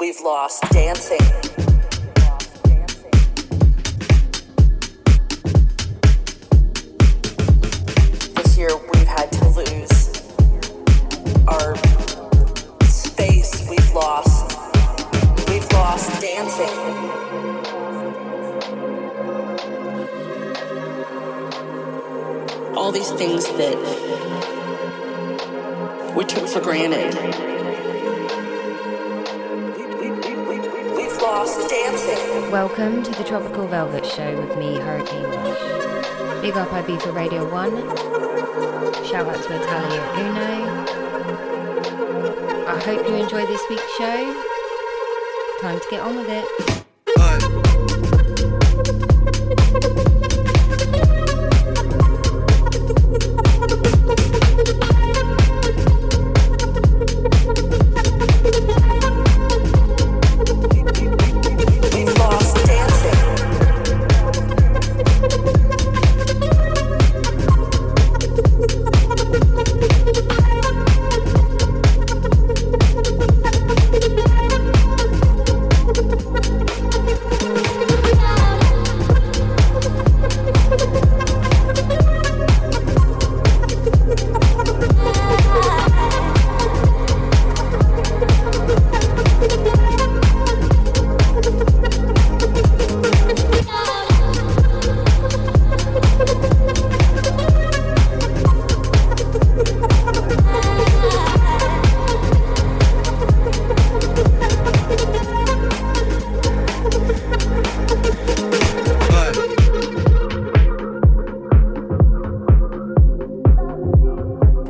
We've lost dancing. Welcome to the Tropical Velvet Show with me, Hurricane Rush. Big up IB for Radio 1. Shout out to Natalia Uno. I hope you enjoy this week's show. Time to get on with it.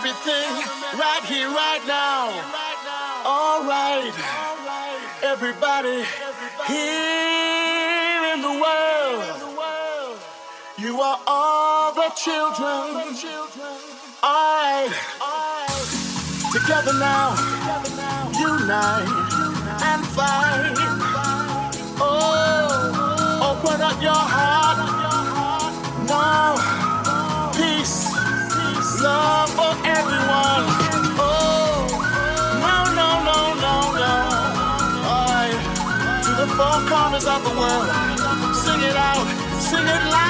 everything right here, right now. All right, everybody here in the world, you are all the children. All right, together now, unite and fight. Oh, open up your heart now. Peace, love. four corners of the world. Sing it out, sing it loud.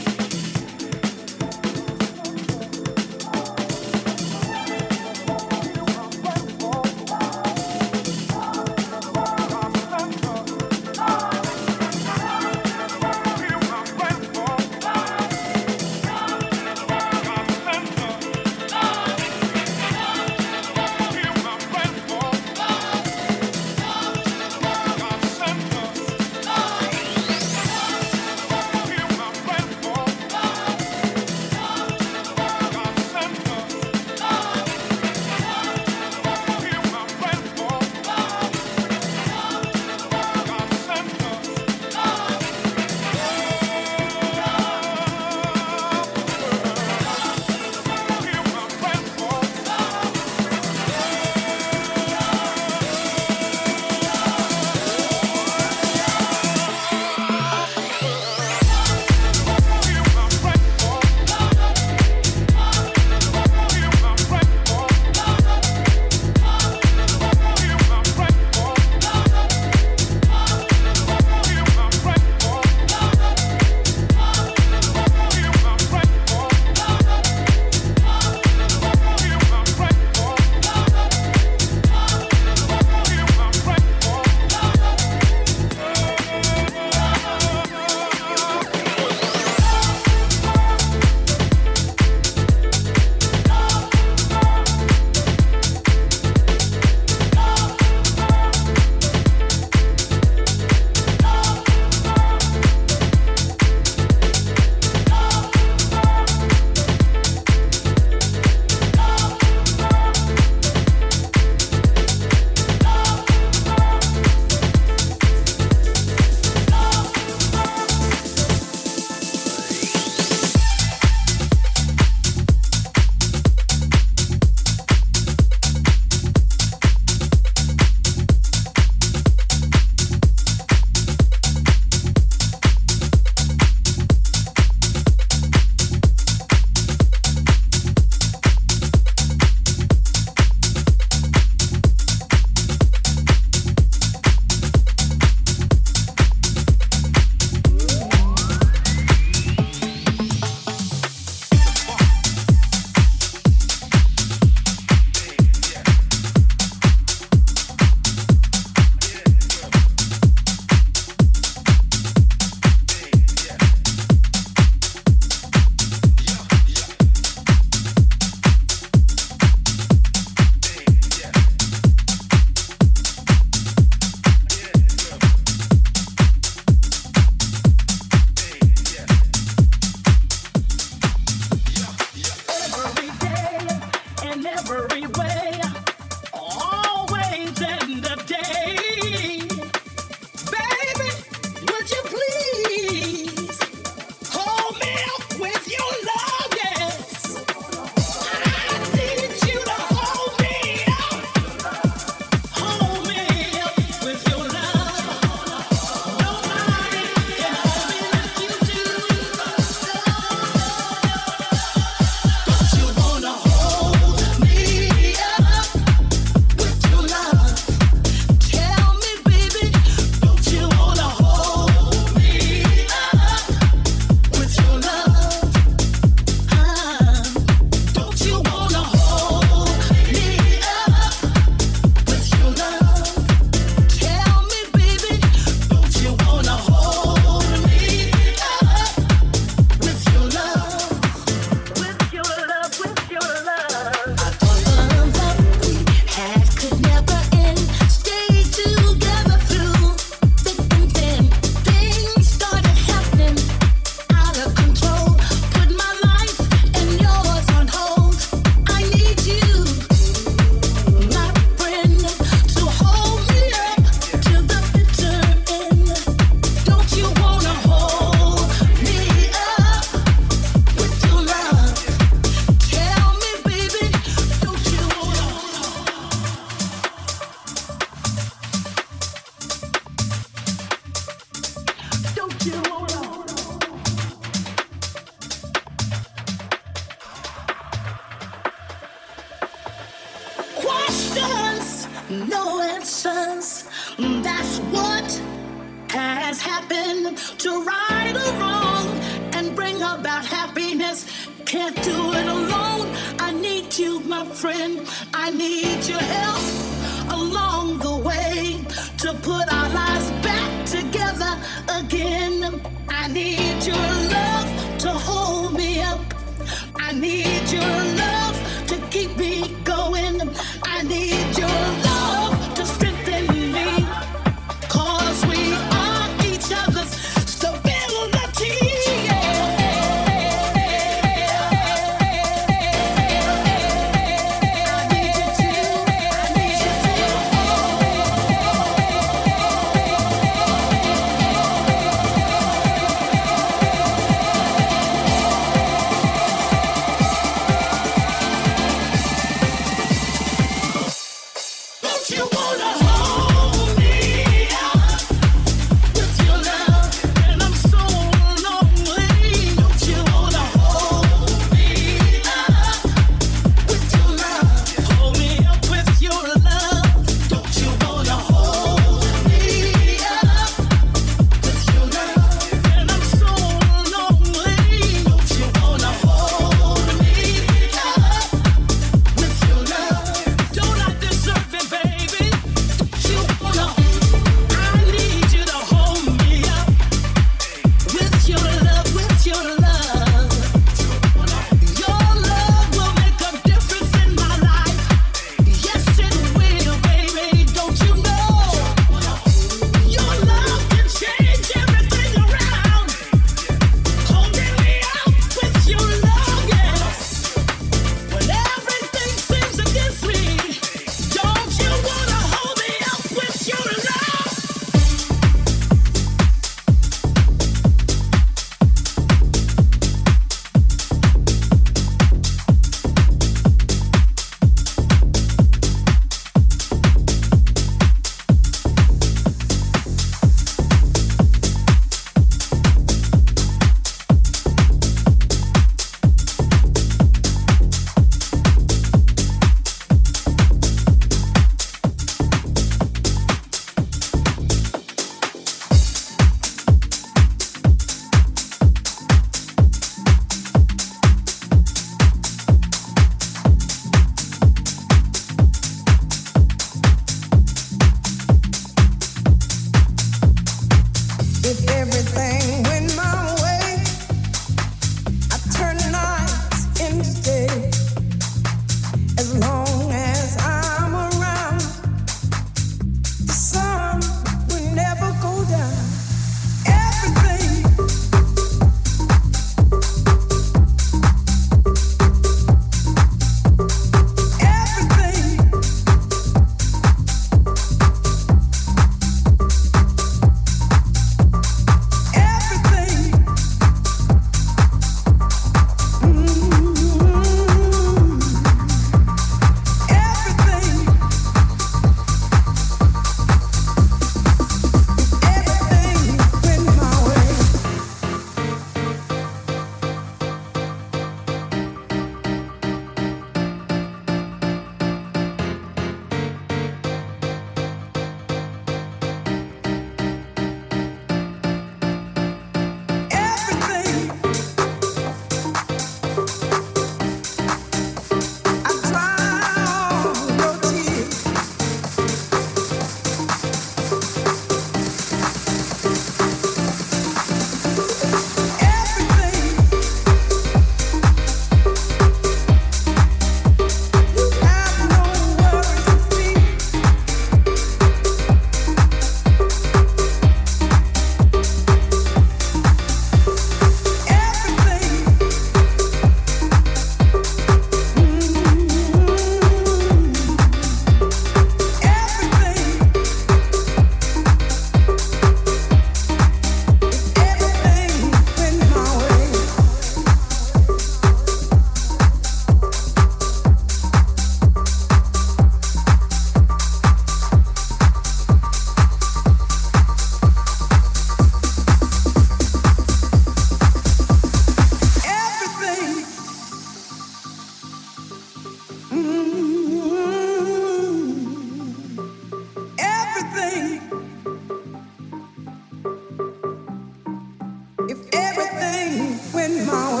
my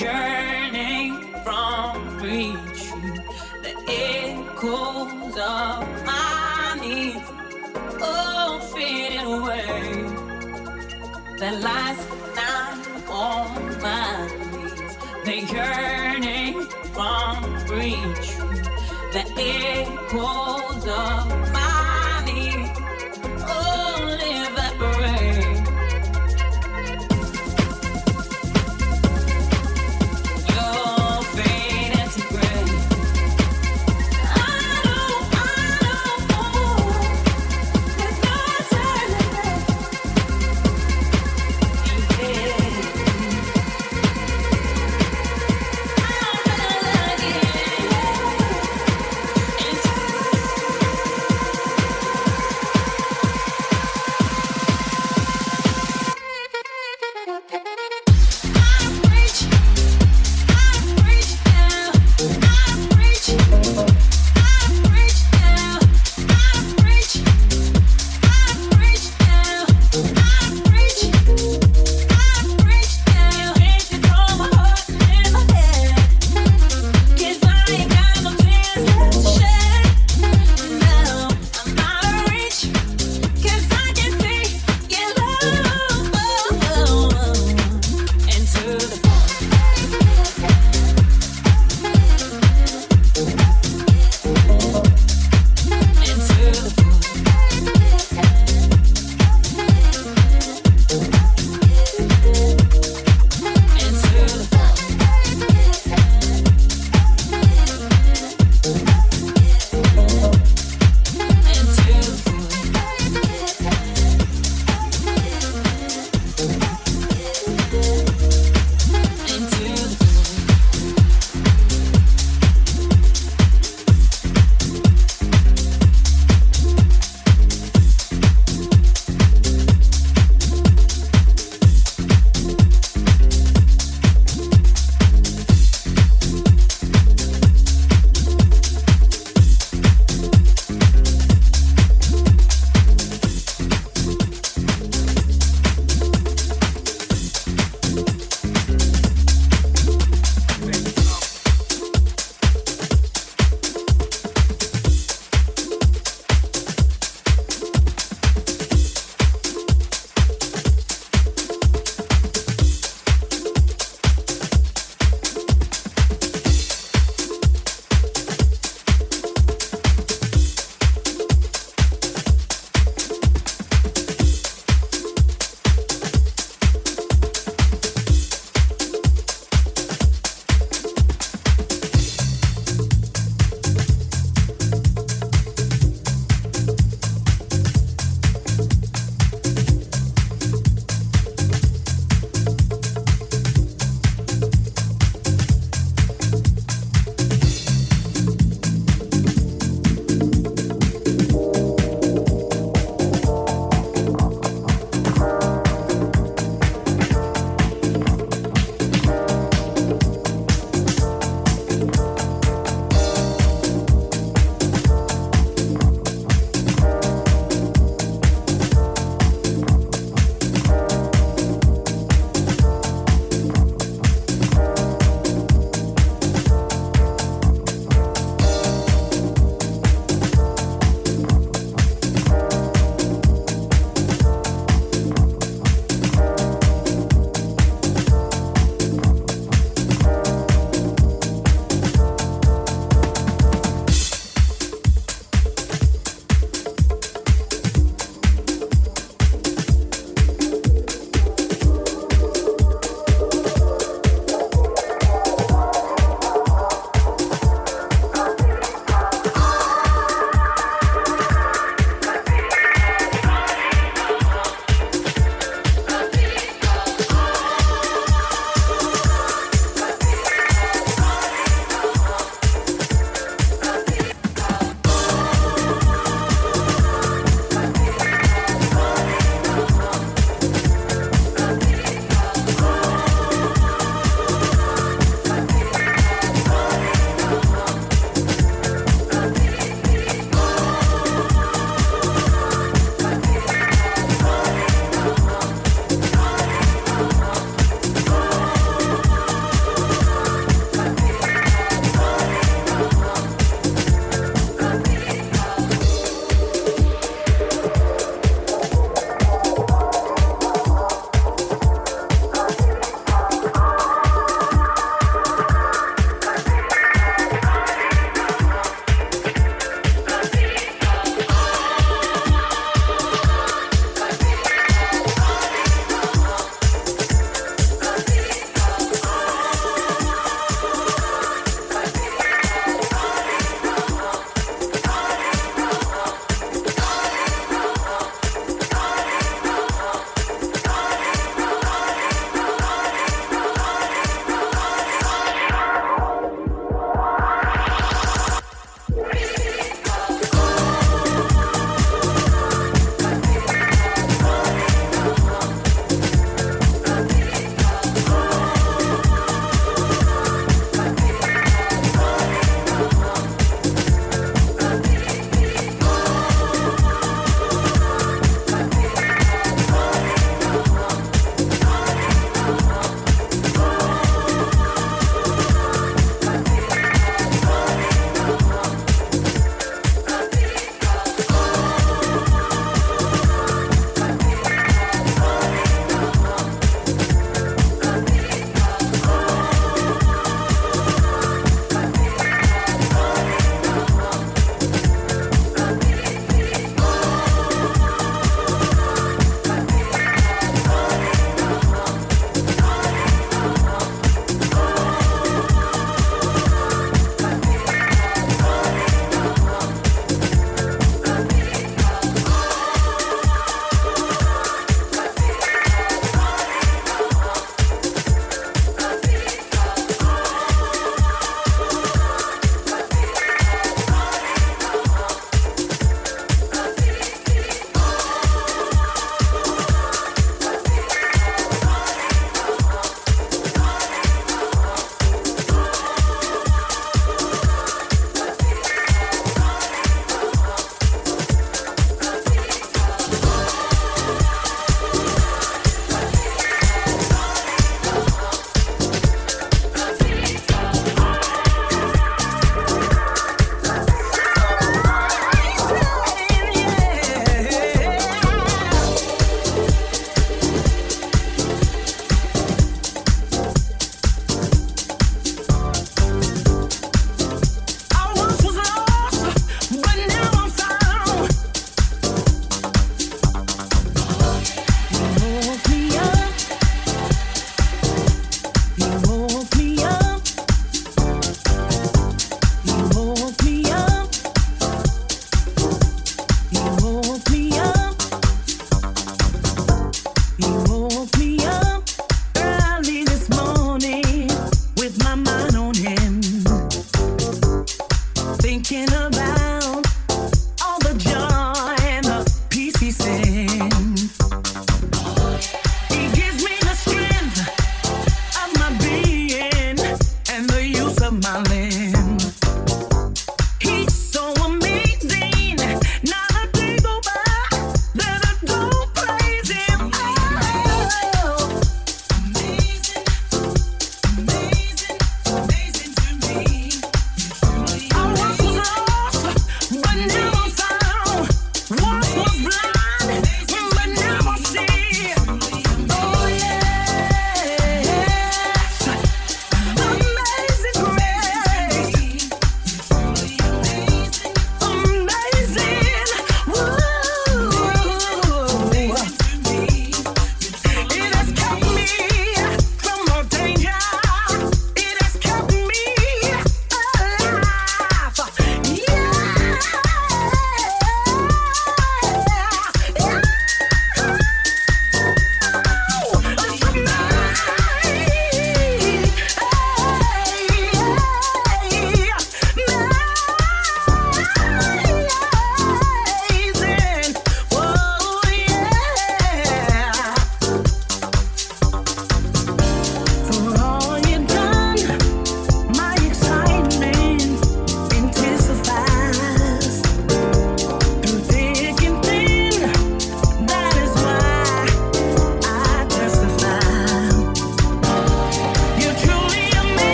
yearning from reaching the echoes of my needs, oh, all fading away. The lies now on my knees, the yearning from reaching the echoes.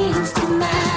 When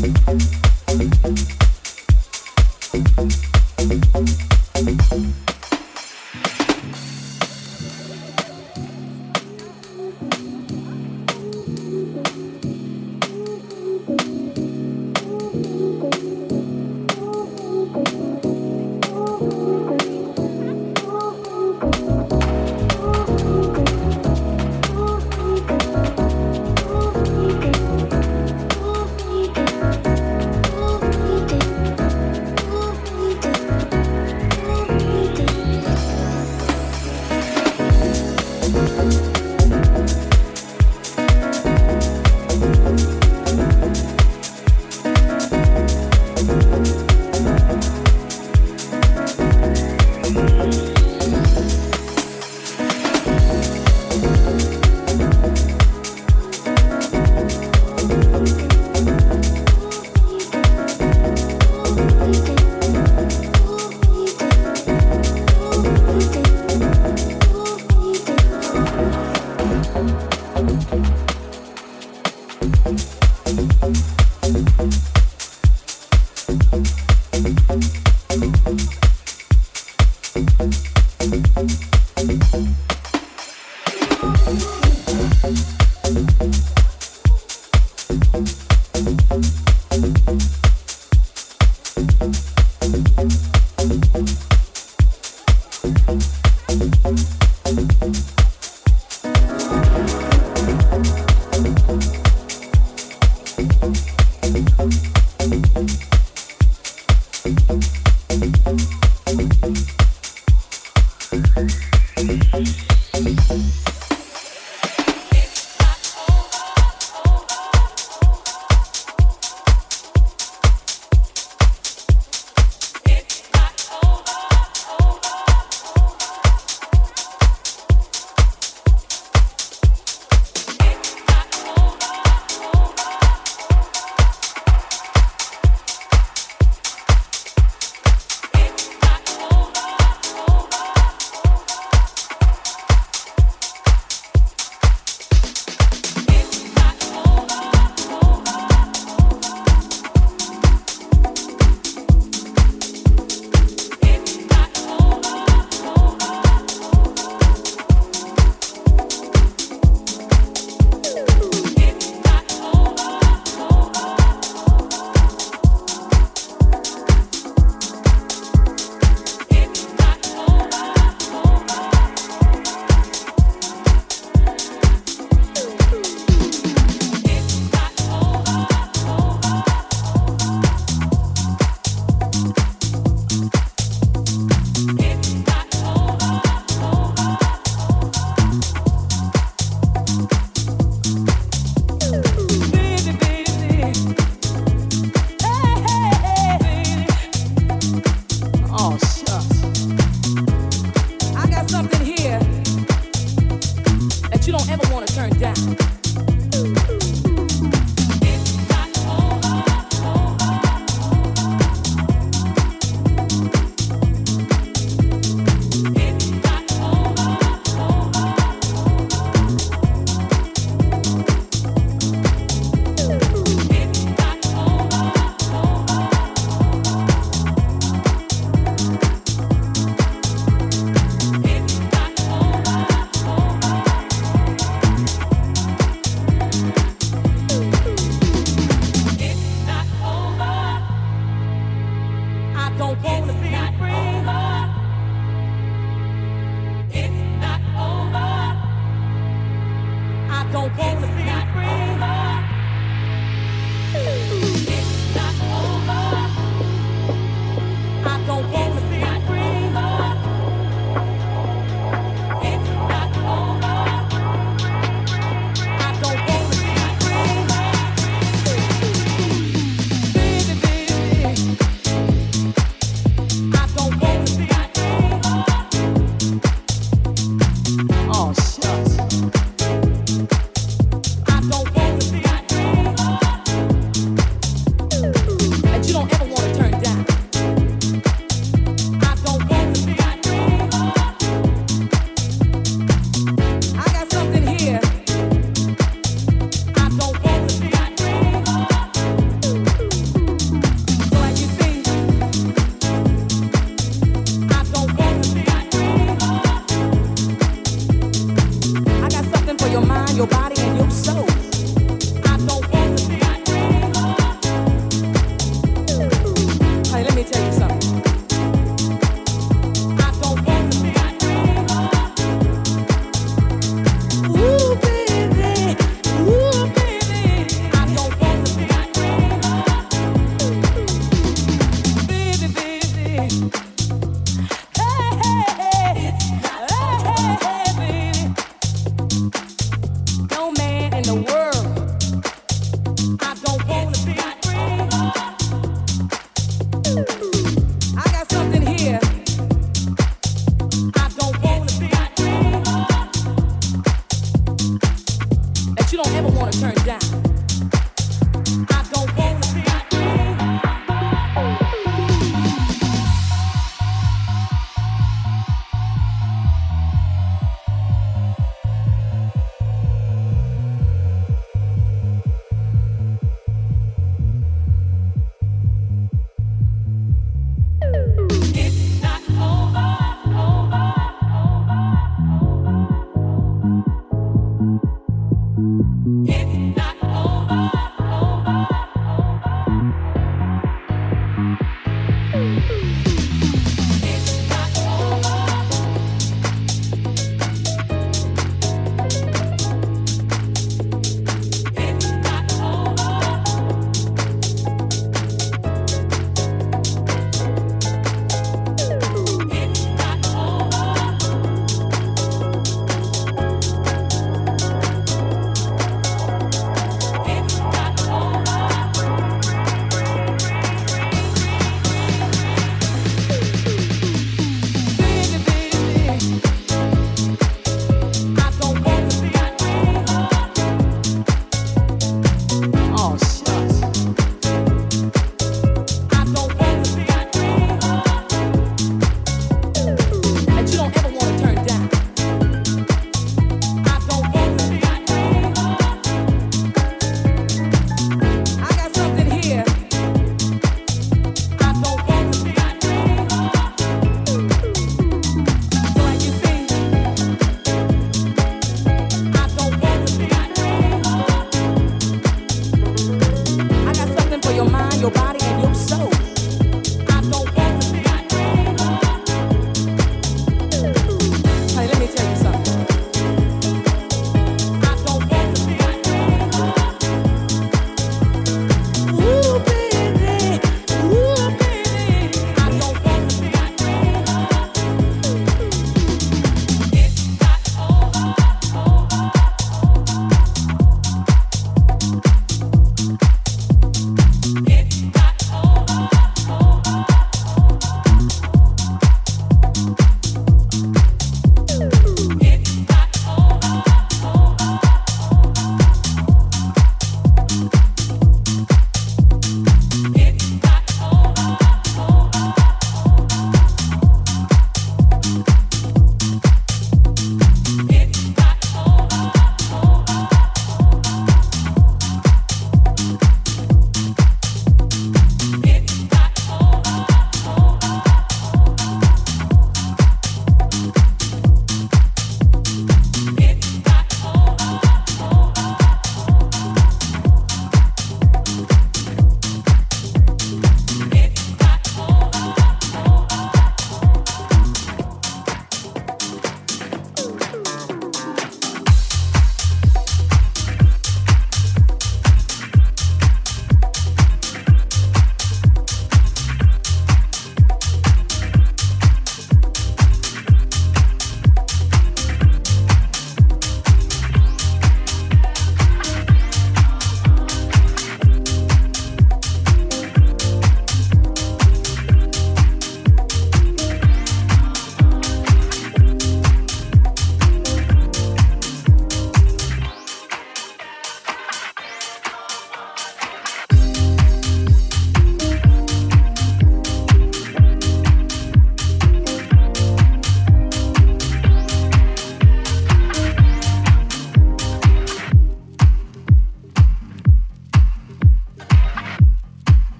Thank you.